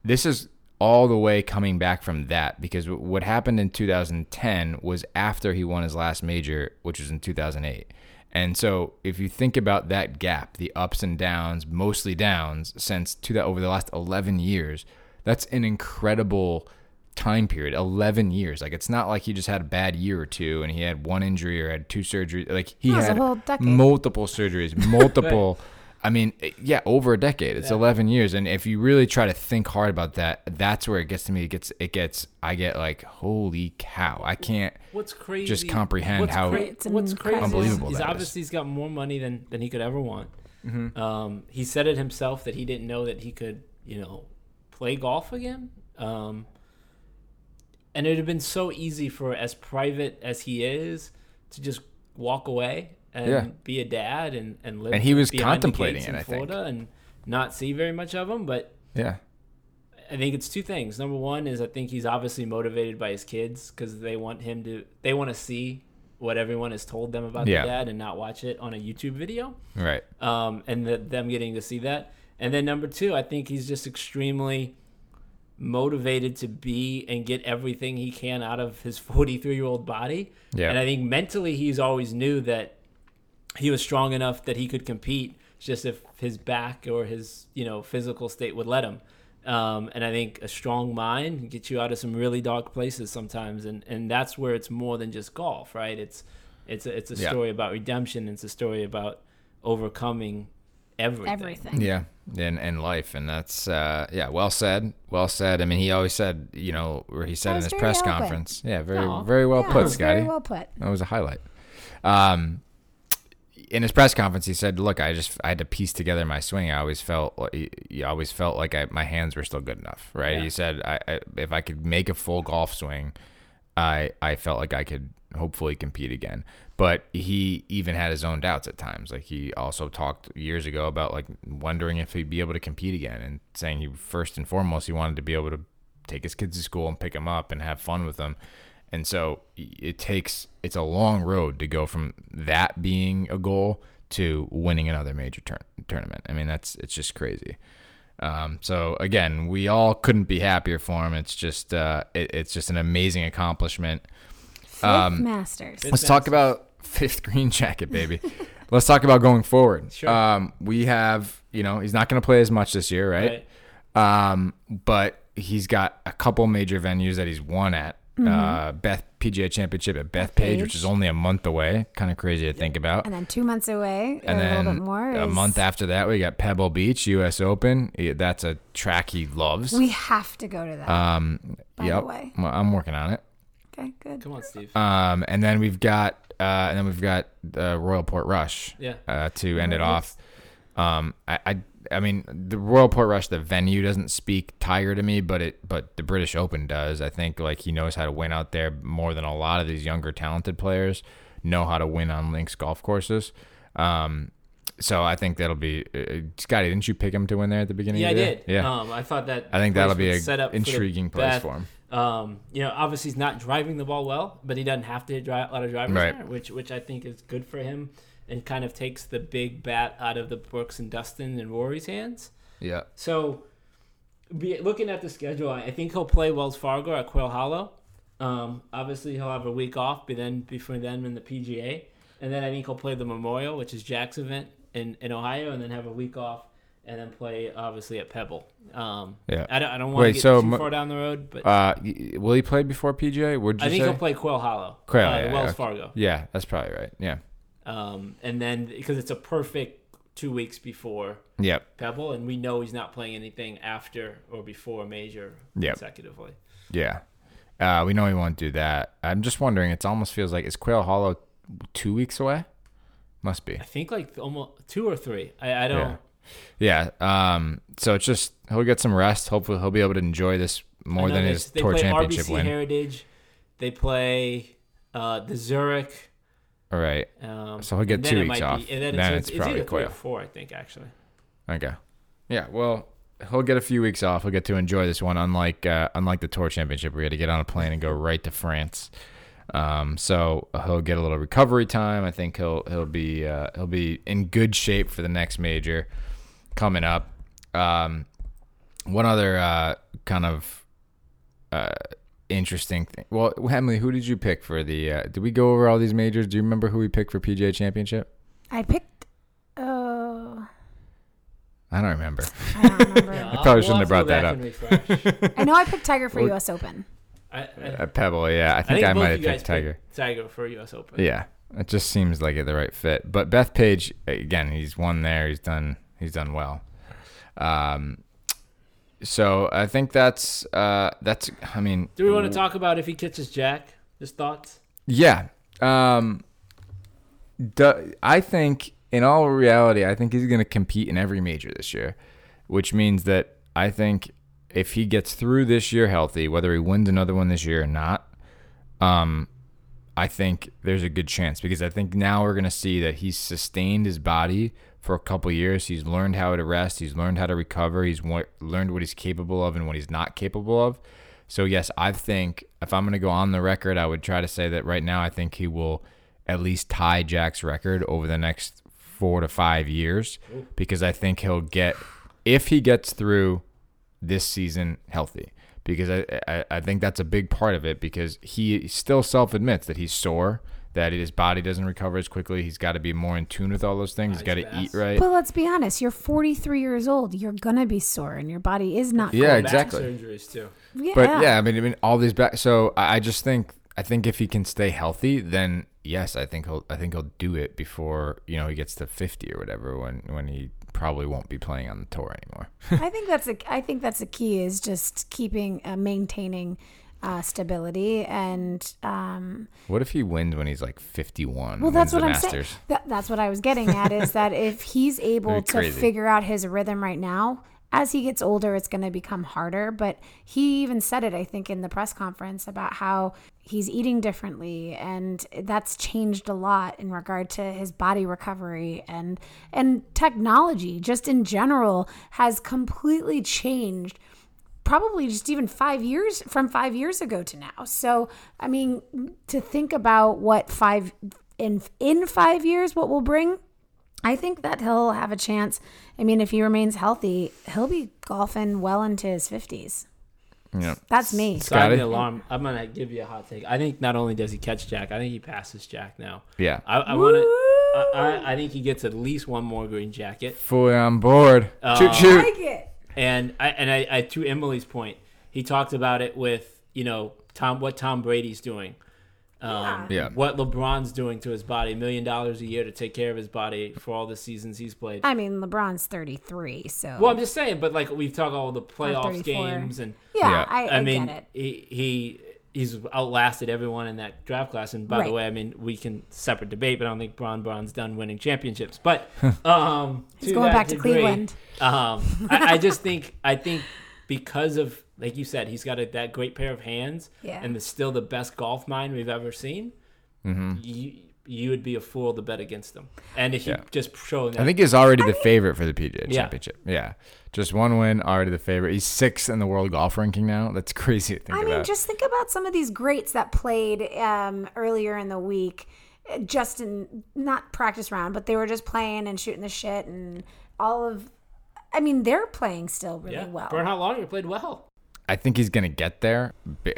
this is all the way coming back from that because what happened in 2010 was after he won his last major, which was in 2008. And so if you think about that gap, the ups and downs, mostly downs since to that over the last 11 years, that's an incredible time period 11 years. Like it's not like he just had a bad year or two and he had one injury or had two surgeries like he No, it's a had whole multiple surgeries multiple i mean eh, yeah over a decade it's 11 years and if you really try to think hard about that that's where it gets to me it gets it gets i get like holy cow i can't What's crazy? Just comprehend what's how cra- It's what's crazy? Unbelievable He's that is. obviously he's got more money than than he could ever want. Mm-hmm. Um, he said it himself that he didn't know that he could, you know, play golf again. Um, and it'd have been so easy for as private as he is to just walk away and Yeah. be a dad and and live. And he was contemplating it, I think. Florida and not see very much of him, but. yeah I think it's two things. Number one is I think he's obviously motivated by his kids because they want him to they want to see what everyone has told them about Yeah. their dad and not watch it on a YouTube video. right Um, and the, them getting to see that. And then number two, I think he's just extremely motivated to be and get everything he can out of his 43 year old body. Yeah. And I think mentally he's always knew that he was strong enough that he could compete just if his back or his you know physical state would let him um, and i think a strong mind can get you out of some really dark places sometimes and and that's where it's more than just golf right it's it's a, it's a Yeah. story about redemption it's a story about overcoming everything. Everything. Yeah, in in life, and that's uh, yeah, well said, well said. I mean, he always said, you know, where he said in his press eloquent. conference, yeah, very Aw. very well Yeah, put, Scotty. Very well put. That was a highlight. Um, in his press conference, he said, "Look, I just I had to piece together my swing. I always felt like he always felt like I, my hands were still good enough, right? Yeah. He said, I, I, if I could make a full golf swing, I I felt like I could hopefully compete again. But he even had his own doubts at times. Like he also talked years ago about like wondering if he'd be able to compete again, and saying he first and foremost he wanted to be able to take his kids to school and pick them up and have fun with them. And so it takes it's a long road to go from that being a goal to winning another major turn, tournament. I mean that's it's just crazy. Um, so again, we all couldn't be happier for him. It's just uh, it, it's just an amazing accomplishment. Fifth Um, Masters. Let's talk about fifth green jacket, baby. Let's talk about going forward. Sure. Um, we have, you know, he's not going to play as much this year, right? Um, but he's got a couple major venues that he's won at. Uh, Beth PGA Championship at Bethpage, Page. which is only a month away. Kind of crazy to think about. and then two months away, And or a then little bit more. a is- month after that, we got Pebble Beach U.S. Open. That's a track he loves. We have to go to that. Um, by the way. Well, I'm working on it. okay, good. Come on, Steve. Um, and then we've got uh, and then we've got uh, Royal Portrush. Yeah. Uh, to end it off. Um, I, I I mean the Royal Portrush, the venue doesn't speak Tiger to me, but it but the British Open does. I think like he knows how to win out there more than a lot of these younger talented players know how to win on links golf courses. Um, so I think that'll be uh, Scotty. Didn't you pick him to win there at the beginning? Yeah, I of the day? did. Yeah. Um, I thought that. I think that'll be a set up for intriguing place for him. Um, you know, obviously he's not driving the ball well, but he doesn't have to drive a lot of drivers Right. there, which which I think is good for him, and kind of takes the big bat out of the Brooks and Dustin and Rory's hands. Yeah. So, be, looking at the schedule, I I think he'll play Wells Fargo at Quail Hollow. Um, obviously, he'll have a week off, but then between them and the PGA, and then I think he'll play the Memorial, which is Jack's event in, in Ohio, and then have a week off, and then play obviously at Pebble. Um, Yeah. I don't, I don't want to get so too far down the road, but Uh, will he play before PGA? Would you I think say? he'll play Quail Hollow, Quail, uh, yeah, Wells okay. Fargo, Yeah, that's probably right. Yeah. Um, and then because it's a perfect two weeks before Yep. Pebble, and we know he's not playing anything after or before a major Yep. consecutively. Yeah. Uh, we know he won't do that. I'm just wondering. It almost feels like is Quail Hollow two weeks away? Must be. I think like almost two or three. I, I don't. Yeah. Yeah. Um. So it's just he'll get some rest. Hopefully he'll be able to enjoy this more than his they tour play championship RBC win. Heritage. They play uh, the Zurich. All right. Um, So he'll get two weeks off. Be, and then, Then it's, it's it's, probably either three or four, I think, actually. Okay. Yeah. Well, he'll get a few weeks off. He'll get to enjoy this one. Unlike uh, unlike the tour championship, where he had to get on a plane and go right to France. Um, so he'll get a little recovery time. I think he'll he'll be uh, he'll be in good shape for the next major coming up. Um, one other uh, kind of uh, interesting thing. Well, Emily, who did you pick for the? Uh, did we go over all these majors? Do you remember who we picked for PGA Championship? I picked. Uh, I don't remember. I don't remember. Yeah, I probably we'll shouldn't have brought that go back and refresh. I know I picked Tiger for Well- U.S. Open. I, I, At Pebble, yeah. I I think think I, might have picked Tiger. picked Tiger for U.S. Open. Yeah, it just seems like the right fit. But Bethpage, again, he's won there. He's done. He's done well. Um, so I think that's uh, that's. I mean, Do we want to talk about if he catches Jack? His thoughts? Yeah. Um, du- I think, in all reality, I think he's going to compete in every major this year, which means that I think if he gets through this year healthy, whether he wins another one this year or not, um, I think there's a good chance because I think now we're going to see that he's sustained his body for a couple years. He's learned how to rest. He's learned how to recover. He's wa- learned what he's capable of and what he's not capable of. So yes, I think if I'm going to go on the record, I would try to say that right now I think he will at least tie Jack's record over the next four to five years because I think he'll get if he gets through this season healthy because I, I, I think that's a big part of it because he still self admits that he's sore, that his body doesn't recover as quickly. He's got to be more in tune with all those things. He's got to eat right. But let's be honest, you're 43 years old. You're gonna be sore, and your body is not. Yeah, going exactly. Back surgeries too. Yeah. But yeah, I mean, I mean, all these back. So I I just think I think if he can stay healthy, then yes, I think he'll I think he'll do it before you know he gets to fifty or whatever when when he probably won't be playing on the tour anymore. I think that's a I think that's the key is just keeping uh, maintaining uh, stability and um, what if he wins when he's like fifty one? well that's what I'm Masters? saying that, that's what I was getting at is that if he's able to crazy. figure out his rhythm right now as he gets older it's going to become harder but he even said it I think in the press conference about how he's eating differently and that's changed a lot in regard to his body recovery and and technology just in general has completely changed probably just even five years from five years ago to now. So, I mean, to think about what five in in five years, what will bring, I think that he'll have a chance. I mean, if he remains healthy, he'll be golfing well into his fifties. Yeah. That's me. Sound Scotty? the alarm. I'm gonna give you a hot take. I think not only does he catch Jack, I think he passes Jack now. Yeah. I, I want to. I, I, I think he gets at least one more green jacket. Fully on board. Uh, shoot, shoot. like it. And I and I, I to Emily's point, he talked about it with you know Tom what Tom Brady's doing, um, Yeah. what LeBron's doing to his body, a million dollars a year to take care of his body for all the seasons he's played. I mean, LeBron's thirty three, so Well, I'm just saying, but like we've talked all the playoffs games and yeah, Yeah. I, I, I, mean get it. he he he's outlasted everyone in that draft class. And by the way, I mean we can separate debate, but I don't think Bron Bron's done winning championships. But um, He's going that back to Cleveland. Um, I, I just think I think because of like you said, he's got a, that great pair of hands, Yeah. and the, still the best golf mind we've ever seen. You you would be a fool to bet against him, and if Yeah. you just show that I think he's already the favorite for the PGA Yeah. Championship. Yeah. Just one win, already the favorite. He's sixth in the world golf ranking now. That's crazy to think I about. mean, just think about some of these greats that played um, earlier in the week, uh, just in not practice round, but they were just playing and shooting the shit and all of. I mean, they're playing still really well. yeah, well. Bernhard Langer played well. I think he's going to get there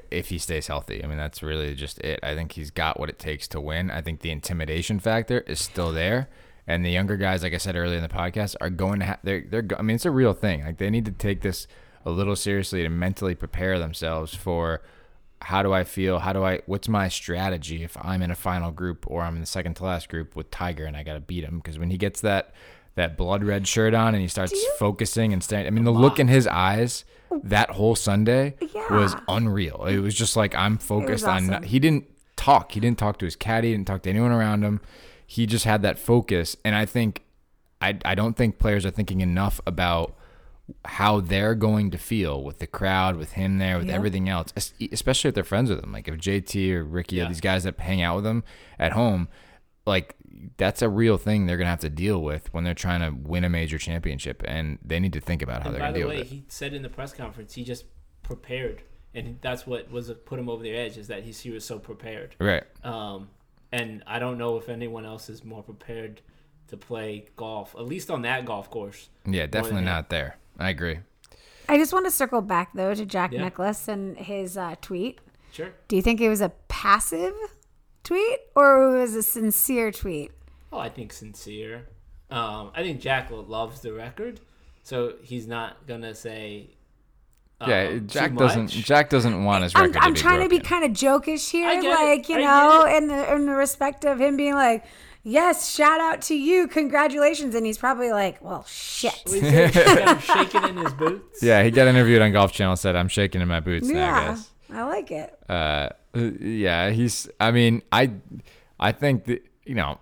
if he stays healthy. I mean, that's really just it. I think he's got what it takes to win. I think the intimidation factor is still there. And the younger guys, like I said earlier in the podcast, are going to have, they're, they're, I mean, it's a real thing. Like, they need to take this a little seriously to mentally prepare themselves for how do I feel? How do I, what's my strategy if I'm in a final group or I'm in the second to last group with Tiger and I got to beat him? Because when he gets that, that blood red shirt on and he starts focusing and staying, I mean, the look in his eyes that whole Sunday was unreal. It was just like I'm focused on. He didn't talk. He didn't talk to his caddy. He didn't talk to anyone around him. He just had that focus, and I think, I I don't think players are thinking enough about how they're going to feel with the crowd, with him there, with Yep. everything else, especially if they're friends with him. Like if JT or Rickie Yeah. or these guys that hang out with him at home, like that's a real thing they're gonna have to deal with when they're trying to win a major championship, and they need to think about how And they're by gonna the deal way, with it. he said in the press conference he just prepared, and that's what was put him over the edge is that he, he was so prepared. Right. Um, and I don't know if anyone else is more prepared to play golf, at least on that golf course. Yeah, definitely than not there. I agree. I just want to circle back though to Jack Yeah. Nicklaus and his uh, tweet. Sure. Do you think it was a passive tweet or it was a sincere tweet? Oh, I think sincere. Um, I think Jack loves the record, so he's not gonna say. um, Yeah, too Jack doesn't. much. Jack doesn't want his I'm, record I'm to be trying to be kind of jokish here, I get it. like you I know, get in the in the respect of him being like, "Yes, shout out to you, congratulations," and he's probably like, "Well, shit." What do you say? Got him shaking in his boots. Yeah, he got interviewed on Golf Channel. Said, "I'm shaking in my boots now." I Yeah, guess. I like it. Uh, yeah, he's. I mean, I, I think that you know,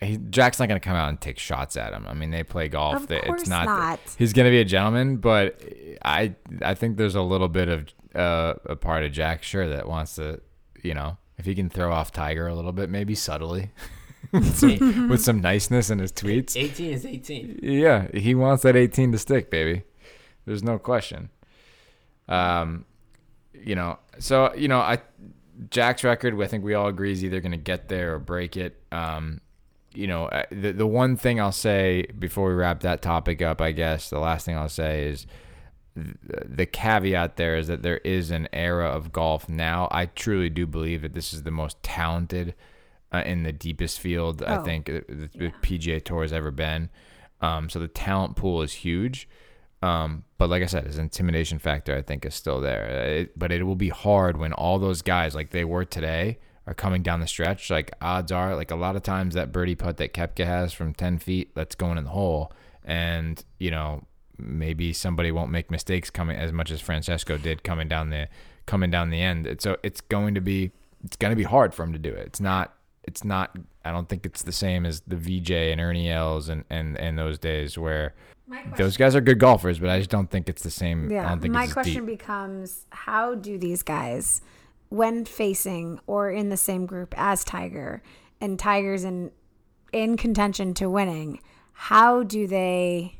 he, Jack's not going to come out and take shots at him. I mean, they play golf. Of They- course it's not. not. He's going to be a gentleman, but I, I think there's a little bit of uh, a part of Jack, sure, that wants to, you know, if he can throw off Tiger a little bit, maybe subtly, with, some, with some niceness in his tweets. 18 is 18. Yeah, he wants that 18 to stick, baby. There's no question. Um, you know, so you know, I Jack's record, I think we all agree is either going to get there or break it. Um, you know, the the one thing I'll say before we wrap that topic up, I guess the last thing I'll say is th- the caveat there is that there is an era of golf now. I truly do believe that this is the most talented uh, in the deepest field I Oh, think uh, the, the PGA Tour has ever been. Um, so the talent pool is huge. Um, but like I said, his intimidation factor I think is still there. It, but it will be hard when all those guys like they were today are coming down the stretch, like odds are, like a lot of times that birdie putt that Koepka has from 10 feet, that's going in the hole. And, you know, maybe somebody won't make mistakes coming as much as Francesco did coming down the coming down the end. So it's going to be it's going to be hard for him to do it. It's not it's not I don't think it's the same as the VJ and Ernie Els and and and those days where those guys are good golfers, but I just don't think it's the same. I Yeah. don't think My question deep. becomes how do these guys, when facing or in the same group as Tiger, and Tiger's in in contention to winning, how do they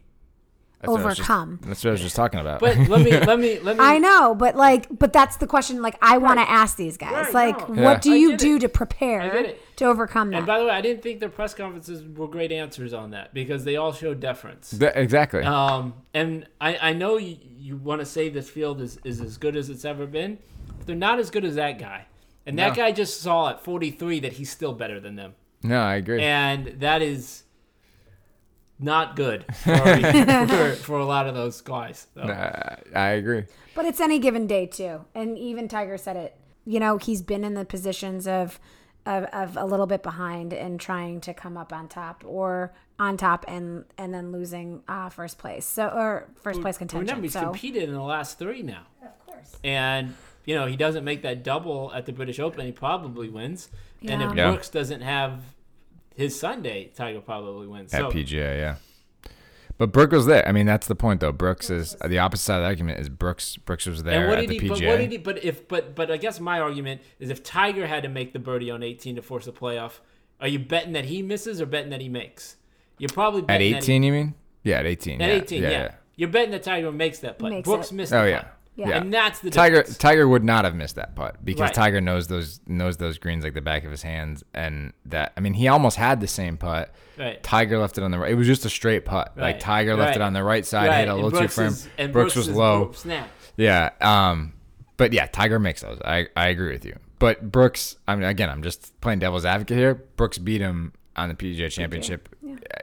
That's what just- overcome? that's what I was just talking about. But let me let me let me. I know, but like, but that's the question. Like, I want to ask these guys, Right, like, no. Yeah. what do you do it. to prepare to overcome that? And by the way, I didn't think their press conferences were great answers on that because they all showed deference. Th- exactly. Um, and I, I know you, you want to say this field is, is as good as it's ever been, but they're not as good as that guy. And that guy just saw at 43 that he's still better than them. no, I agree. And that is not good for, for, for a lot of those guys. So. Uh, I agree. But it's any given day too. And even Tiger said it. You know, he's been in the positions of of, of a little bit behind and trying to come up on top or on top and and then losing uh, first place. So or first place contention. Remember, he's so competed in the last three now. of course. And, you know, he doesn't make that double at the British Open, he probably wins. Yeah. And if Yeah. Yeah. Brooks doesn't have his Sunday, Tiger probably wins. At So, PGA, yeah. But Brooks was there. I mean, that's the point, though. Brooks is the opposite side of the argument. Is Brooks? Brooks was there And what at did the he? PGA. But what did he? But if but but I guess my argument is if Tiger had to make the birdie on 18 to force a playoff, are you betting that he misses or betting that he makes? You're probably at betting that he- 18, you mean? Yeah, at 18. At yeah, 18, yeah, You're betting that Tiger makes that putt. Makes Brooks it. missed. Oh the yeah. putt. Yeah. Yeah. and that's the Tiger difference. Tiger would not have missed that putt because Right. Tiger knows those knows those greens like the back of his hands and that I mean he almost had the same putt. Right. Tiger left it on the right. It was just a straight putt. Like Tiger left it on the right side, Right, hit a and little too firm. is- and Brooks, was low. Brooks snap. Yeah. Um, but yeah, Tiger makes those. I, I agree with you. But Brooks, I mean, again, I'm just playing devil's advocate here. Brooks beat him on the PGA Championship.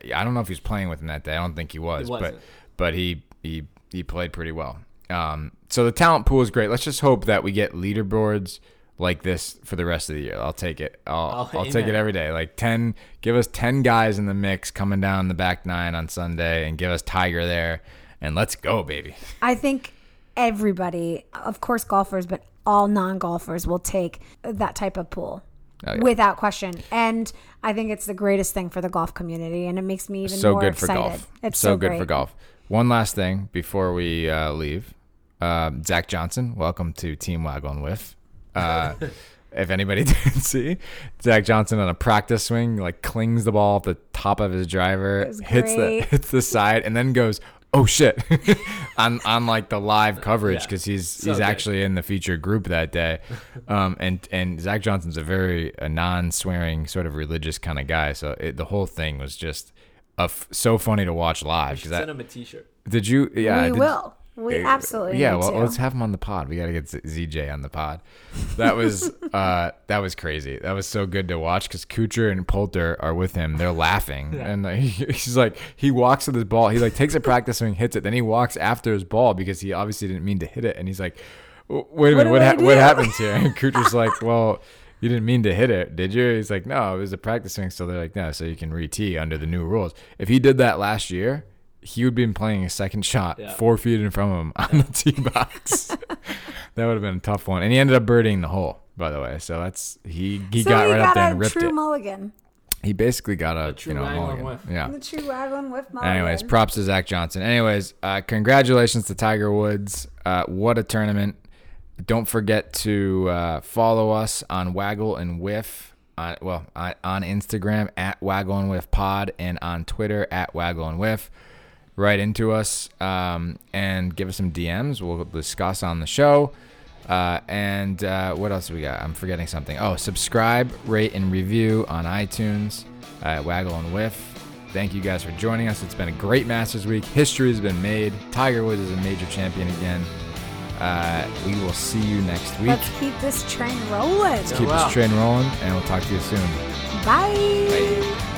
Yeah. I don't know if he was playing with him that day. I don't think he was, He but wasn't. but he he he played pretty well. Um, so the talent pool is great. Let's just hope that we get leaderboards like this for the rest of the year. I'll take it. I'll Oh, I'll take it every day. Like ten, give us ten guys in the mix coming down the back nine on Sunday, and give us Tiger there, and let's go, baby. I think everybody, of course, golfers, but all non-golfers will take that type of pool. Oh, yeah. Without question, and I think it's the greatest thing for the golf community, and it makes me even so more good for excited. golf. It's so, so, good great. for golf. One last thing before we uh, leave, um, Zach Johnson, welcome to Team Waggle and Whiff. Uh, if anybody didn't see, Zach Johnson on a practice swing like clings the ball off the top of his driver, hits the hits the side, and then goes. Oh shit! on on like the live coverage Yeah. because he's So he's good. actually in the featured group that day, um, and and Zach Johnson's a very a non-swearing sort of religious kind of guy. So it, the whole thing was just a f- so funny to watch live. 'cause Send that, him a T-shirt. did you? Yeah, we did- will. We absolutely. Yeah, need well, to. let's have him on the pod. We got to get ZJ on the pod. That was uh, that was crazy. That was so good to watch because Kuchar and Poulter are with him. They're laughing, and like, he's like he walks with his ball. He like takes a practice swing, hits it, then he walks after his ball because he obviously didn't mean to hit it, and he's like, "Wait a minute, do what ha- what happens here?" And Kuchar's like, "Well." You didn't mean to hit it, did you? He's like, no, it was a practice swing. So they're like, no, so you can re-tee under the new rules. If he did that last year, he would be playing a second shot Yeah. four feet in front of him on the tee box. that would have been a tough one. And he ended up birdieing the hole, by the way. So that's he he so got he right got up there a and ripped it. true it. mulligan. he basically got a, true you know mulligan. whiff. Yeah. The true wagon with mulligan. Anyways, props to Zach Johnson. Anyways, uh, congratulations to Tiger Woods. Uh, what a tournament. Don't forget to uh, follow us on Waggle and Whiff. Uh, well, on on Instagram at Waggle and Whiff Pod and on Twitter at Waggle and Whiff. Write into us um, and give us some DMs. We'll discuss on the show. Uh, and uh, what else we got? I'm forgetting something. Oh, subscribe, rate, and review on iTunes at Waggle and Whiff. Thank you guys for joining us. It's been a great Masters week. History has been made. Tiger Woods is a major champion again. Uh, we will see you next week. Let's keep this train rolling. Keep Wow. this train rolling, and we'll talk to you soon. Bye. Bye.